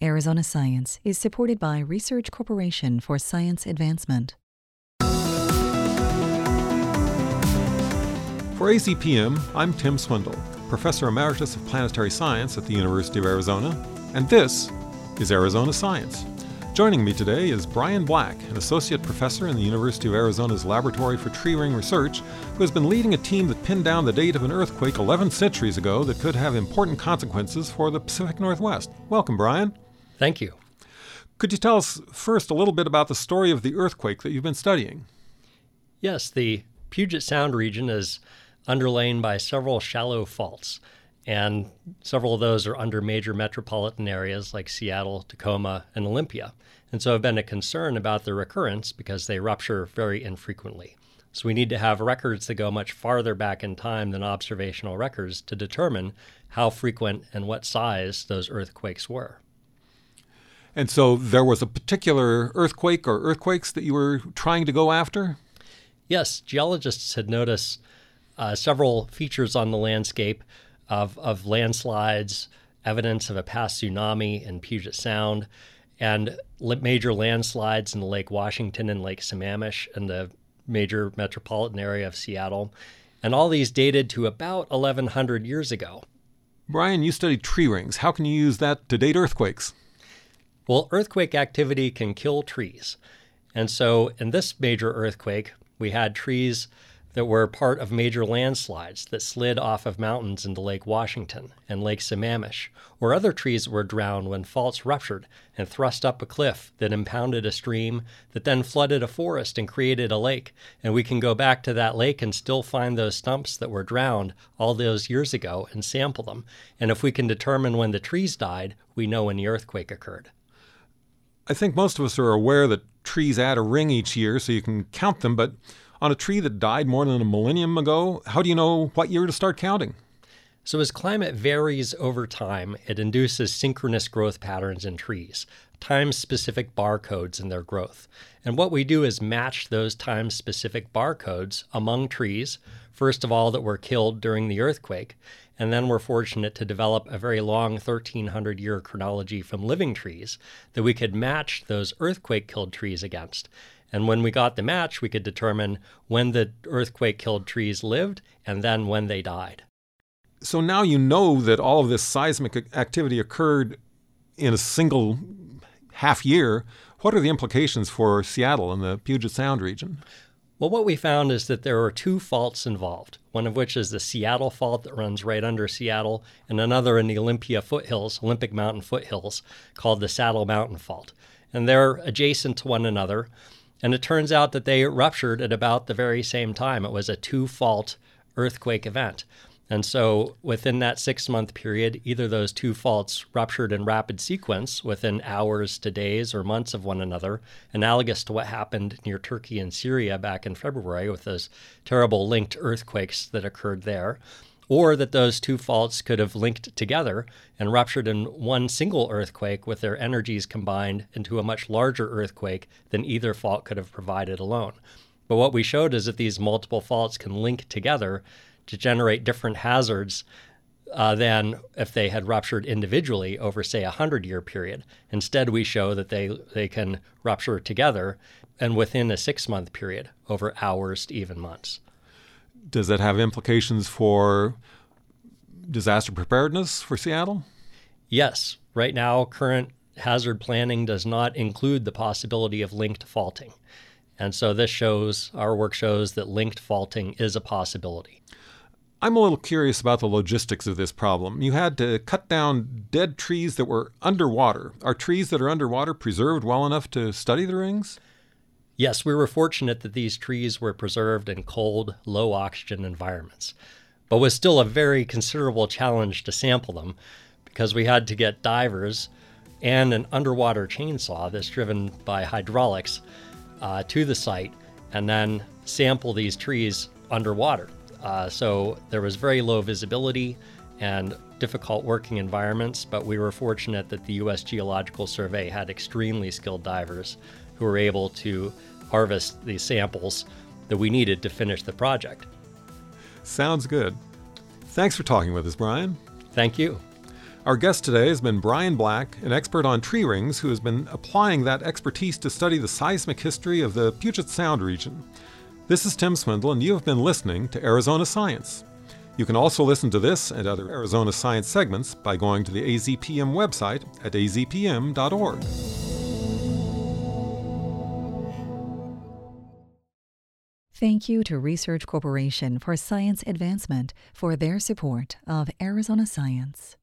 Arizona Science is supported by Research Corporation for Science Advancement. For AZPM, I'm Tim Swindle, Professor Emeritus of Planetary Science at the University of Arizona, and this is Arizona Science. Joining me today is Bryan Black, an associate professor in the University of Arizona's Laboratory for Tree Ring Research, who has been leading a team that pinned down the date of an earthquake 11 centuries ago that could have important consequences for the Pacific Northwest. Welcome, Bryan. Thank you. Could you tell us first a little bit about the story of the earthquake that you've been studying? Yes, the Puget Sound region is underlain by several shallow faults and several of those are under major metropolitan areas like Seattle, Tacoma, and Olympia, and so have been a concern about their recurrence because they rupture very infrequently. So we need to have records that go much farther back in time than observational records to determine how frequent and what size those earthquakes were. And so there was a particular earthquake or earthquakes that you were trying to go after? Yes, geologists had noticed uh, several features on the landscape of, of landslides, evidence of a past tsunami in Puget Sound, and major landslides in Lake Washington and Lake Sammamish and the major metropolitan area of Seattle. And all these dated to about 1100 years ago. Bryan, you studied tree rings. How can you use that to date earthquakes? Well, earthquake activity can kill trees. And so in this major earthquake, we had trees that were part of major landslides that slid off of mountains into Lake Washington and Lake Sammamish, or other trees were drowned when faults ruptured and thrust up a cliff that impounded a stream that then flooded a forest and created a lake. And we can go back to that lake and still find those stumps that were drowned all those years ago and sample them. And if we can determine when the trees died, we know when the earthquake occurred. I think most of us are aware that trees add a ring each year so you can count them, but on a tree that died more than a millennium ago, how do you know what year to start counting? So, as climate varies over time, it induces synchronous growth patterns in trees, time specific barcodes in their growth. And what we do is match those time specific barcodes among trees, first of all, that were killed during the earthquake. And then we're fortunate to develop a very long 1300 year chronology from living trees that we could match those earthquake killed trees against. And when we got the match, we could determine when the earthquake killed trees lived and then when they died. So now you know that all of this seismic activity occurred in a single half year. What are the implications for Seattle and the Puget Sound region? Well, what we found is that there are two faults involved, one of which is the Seattle fault that runs right under Seattle, and another in the Olympia foothills, Olympic Mountain foothills, called the Saddle Mountain Fault. And they're adjacent to one another. And it turns out that they ruptured at about the very same time. It was a two fault earthquake event. And so within that six month period, either those two faults ruptured in rapid sequence within hours to days or months of one another, analogous to what happened near Turkey and Syria back in February with those terrible linked earthquakes that occurred there or that those two faults could have linked together and ruptured in one single earthquake with their energies combined into a much larger earthquake than either fault could have provided alone. But what we showed is that these multiple faults can link together to generate different hazards uh, than if they had ruptured individually over, say, a 100 year period. Instead, we show that they, they can rupture together and within a six month period over hours to even months does that have implications for disaster preparedness for Seattle? Yes. Right now, current hazard planning does not include the possibility of linked faulting. And so this shows, our work shows that linked faulting is a possibility. I'm a little curious about the logistics of this problem. You had to cut down dead trees that were underwater. Are trees that are underwater preserved well enough to study the rings? Yes, we were fortunate that these trees were preserved in cold, low oxygen environments, but was still a very considerable challenge to sample them because we had to get divers and an underwater chainsaw that's driven by hydraulics uh, to the site and then sample these trees underwater. Uh, so there was very low visibility and difficult working environments, but we were fortunate that the U.S. Geological Survey had extremely skilled divers who were able to harvest the samples that we needed to finish the project. Sounds good. Thanks for talking with us, Bryan. Thank you. Our guest today has been Bryan Black, an expert on tree rings who has been applying that expertise to study the seismic history of the Puget Sound region. This is Tim Swindle, and you have been listening to Arizona Science. You can also listen to this and other Arizona Science segments by going to the AZPM website at azpm.org. Thank you to Research Corporation for Science Advancement for their support of Arizona Science.